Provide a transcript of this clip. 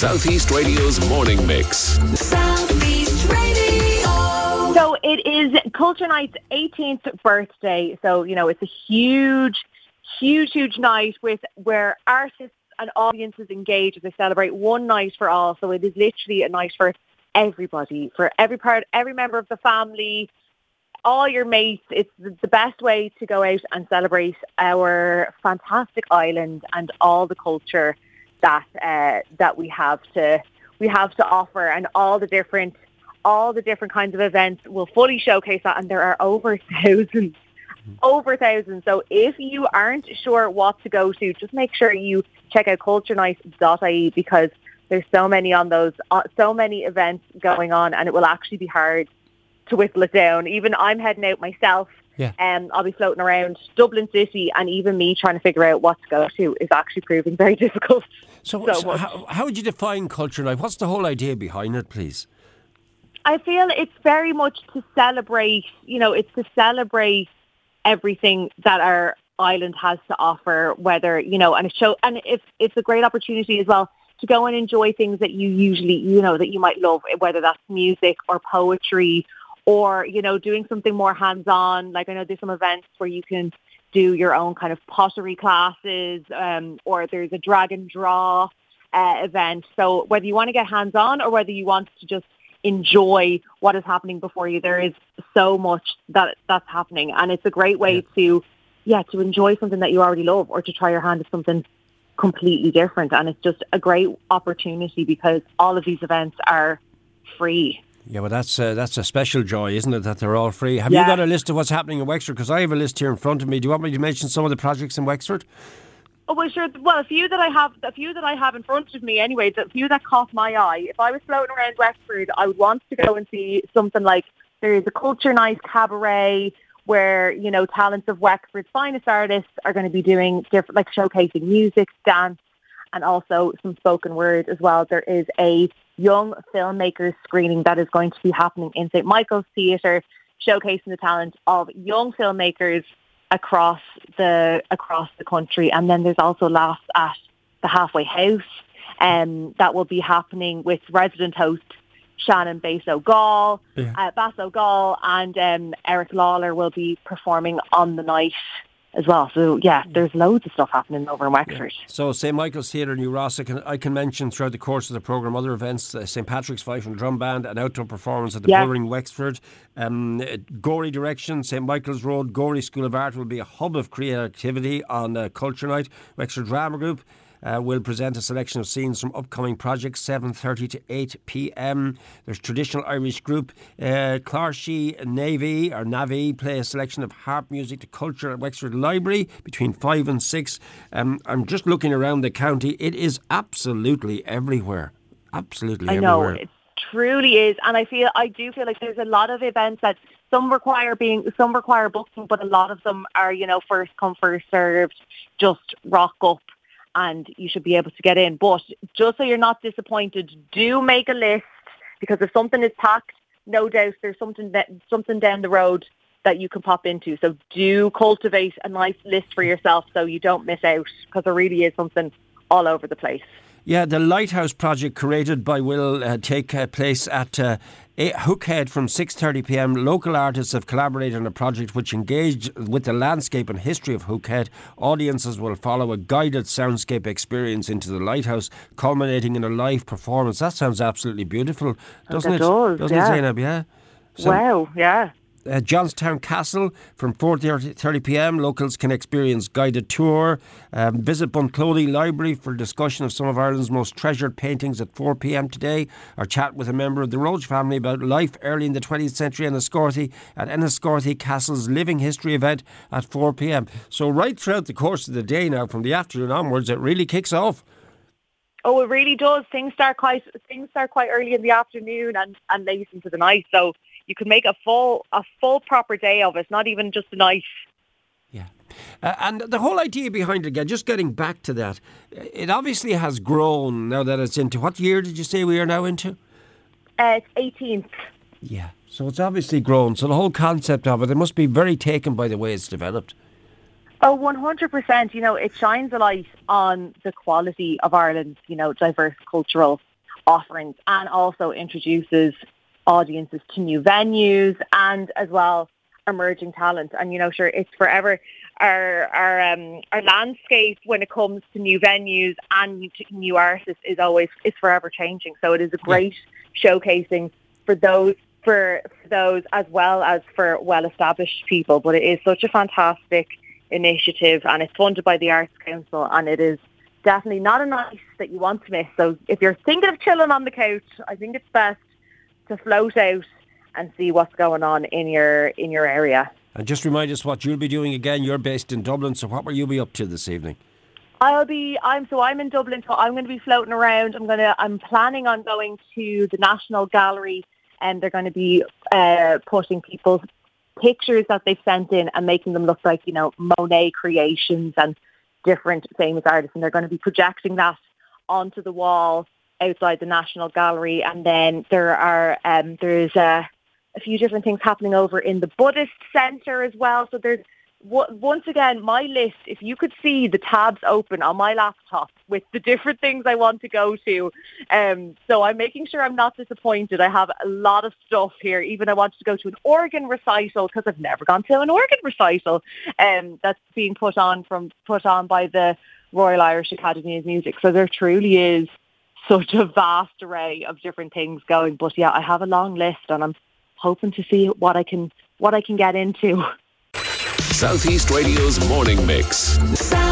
Southeast Radio's morning mix. Southeast Radio. So it is Culture Night's 18th birthday. So, you know, it's a huge, huge, huge night with where artists and audiences engage as they celebrate one night for all. So it is literally a night for everybody, for every part, every member of the family, all your mates. It's the the best way to go out and celebrate our fantastic island and all the culture that uh, that we have to we have to offer. And all the different all the different kinds of events will fully showcase that. And there are over thousands over thousands. So if you aren't sure what to go to just make sure you check out culturenight.ie because there's so many on those uh, so many events going on and it will actually be hard to whittle it down. Even I'm heading out myself Yeah. um, I'll be floating around Dublin City and even me trying to figure out what to go to is actually proving very difficult So, So so how, how would you define culture night? What's the whole idea behind it, please? I feel it's very much to celebrate, you know, it's to celebrate everything that our island has to offer, whether, you know, and a show, and it's, it's a great opportunity as well to go and enjoy things that you usually, you know, that you might love, whether that's music or poetry or, you know, doing something more hands-on. Like I know there's some events where you can do your own kind of pottery classes um, or there's a drag and draw uh, event. So whether you want to get hands-on or whether you want to just enjoy what is happening before you, there is so much that that's happening, and it's a great way to, yeah, to enjoy something that you already love or to try your hand at something completely different. And it's just a great opportunity because all of these events are free. Yeah, well, that's uh, that's a special joy, isn't it? That they're all free. Have Yeah. you got a list of what's happening in Wexford? Because I have a list here in front of me. Do you want me to mention some of the projects in Wexford? Oh, well, sure. Well, a few that I have, a few that I have in front of me, anyway. The few that caught my eye. If I was floating around Wexford, I would want to go and see something like there is a culture night cabaret where you know talents of Wexford's finest artists are going to be doing different, like showcasing music, dance, and also some spoken word as well. There is a young filmmakers screening that is going to be happening in St Michael's Theatre, showcasing the talent of young filmmakers across the across the country. And then there's also laughs at the halfway house, um, that will be happening with resident host Shannon Basso Gall, Yeah. uh, Basso Gall, and um, Eric Lawler will be performing on the night as well. So yeah, there's loads of stuff happening over in Wexford. So, St Michael's Theatre, New Ross, I can, I can mention throughout the course of the programme other events, uh, St Patrick's Fife and Drum Band, an outdoor performance at the Yeah. Bullring Wexford, um, Gorey Direction, St Michael's Road, Gorey School of Art will be a hub of creativity on uh, Culture Night. Wexford Drama Group uh, will present a selection of scenes from upcoming projects, 7.30 to 8 p.m. There's traditional Irish group, uh, Clarshey Navy, or Navi, play a selection of harp music to culture at Wexford Library between 5 and 6. Um, I'm just looking around the county. It is absolutely everywhere. Absolutely everywhere. I know it truly is, and I feel I do feel like there's a lot of events that some require being some require booking, but a lot of them are you know first come first served. Just rock up, and you should be able to get in. But just so you're not disappointed, do make a list because if something is packed, no doubt there's something that something down the road that you can pop into. So do cultivate a nice list for yourself so you don't miss out because there really is something all over the place. Yeah, the Lighthouse project created by will uh, take uh, place at uh, a- Hookhead from 6:30 p.m. Local artists have collaborated on a project which engaged with the landscape and history of Hookhead. Audiences will follow a guided soundscape experience into the lighthouse, culminating in a live performance. That sounds absolutely beautiful, doesn't it? does, doesn't yeah. it, Zainab? Yeah. So- wow, yeah. Uh, Johnstown Castle from 4.30 p.m. Locals can experience guided tour. Um, visit Bunclody Library for discussion of some of Ireland's most treasured paintings at 4 p.m. today. Or chat with a member of the Roach family about life early in the 20th century in Enniscorthy at Enniscorthy Castle's Living History event at 4 p.m. So right throughout the course of the day now, from the afternoon onwards, it really kicks off. Oh, it really does. Things start quite things start quite early in the afternoon and, and late into the night. So you can make a full a full proper day of it, not even just a night. Yeah. Uh, and the whole idea behind it, again, just getting back to that, it obviously has grown now that it's into. What year did you say we are now into? Uh, it's 18th. Yeah. So it's obviously grown. So the whole concept of it, it must be very taken by the way it's developed. Oh, 100%. You know, it shines a light on the quality of Ireland's, you know, diverse cultural offerings and also introduces audiences to new venues and as well emerging talent. And you know, sure, it's forever our our um, our landscape when it comes to new venues and new artists is always is forever changing. So it is a great yeah. showcasing for those for, for those as well as for well established people. But it is such a fantastic initiative and it's funded by the Arts Council and it is definitely not a night that you want to miss. So if you're thinking of chilling on the couch, I think it's best to float out and see what's going on in your in your area. And just remind us what you'll be doing again. You're based in Dublin, so what will you be up to this evening? I'll be. I'm so I'm in Dublin, so I'm going to be floating around. I'm gonna. I'm planning on going to the National Gallery, and they're going to be uh, putting people's pictures that they've sent in and making them look like you know Monet creations and different famous artists, and they're going to be projecting that onto the wall outside the National Gallery. And then there are um, there's a, a few different things happening over in the Buddhist Centre as well. So there's once again, my list, if you could see the tabs open on my laptop with the different things I want to go to. Um, so I'm making sure I'm not disappointed. I have a lot of stuff here. Even I wanted to go to an organ recital because I've never gone to an organ recital um, that's being put on from put on by the Royal Irish Academy of Music. So there truly is such a vast array of different things going. But yeah, I have a long list and I'm hoping to see what I can what I can get into. Southeast Radio's morning mix. South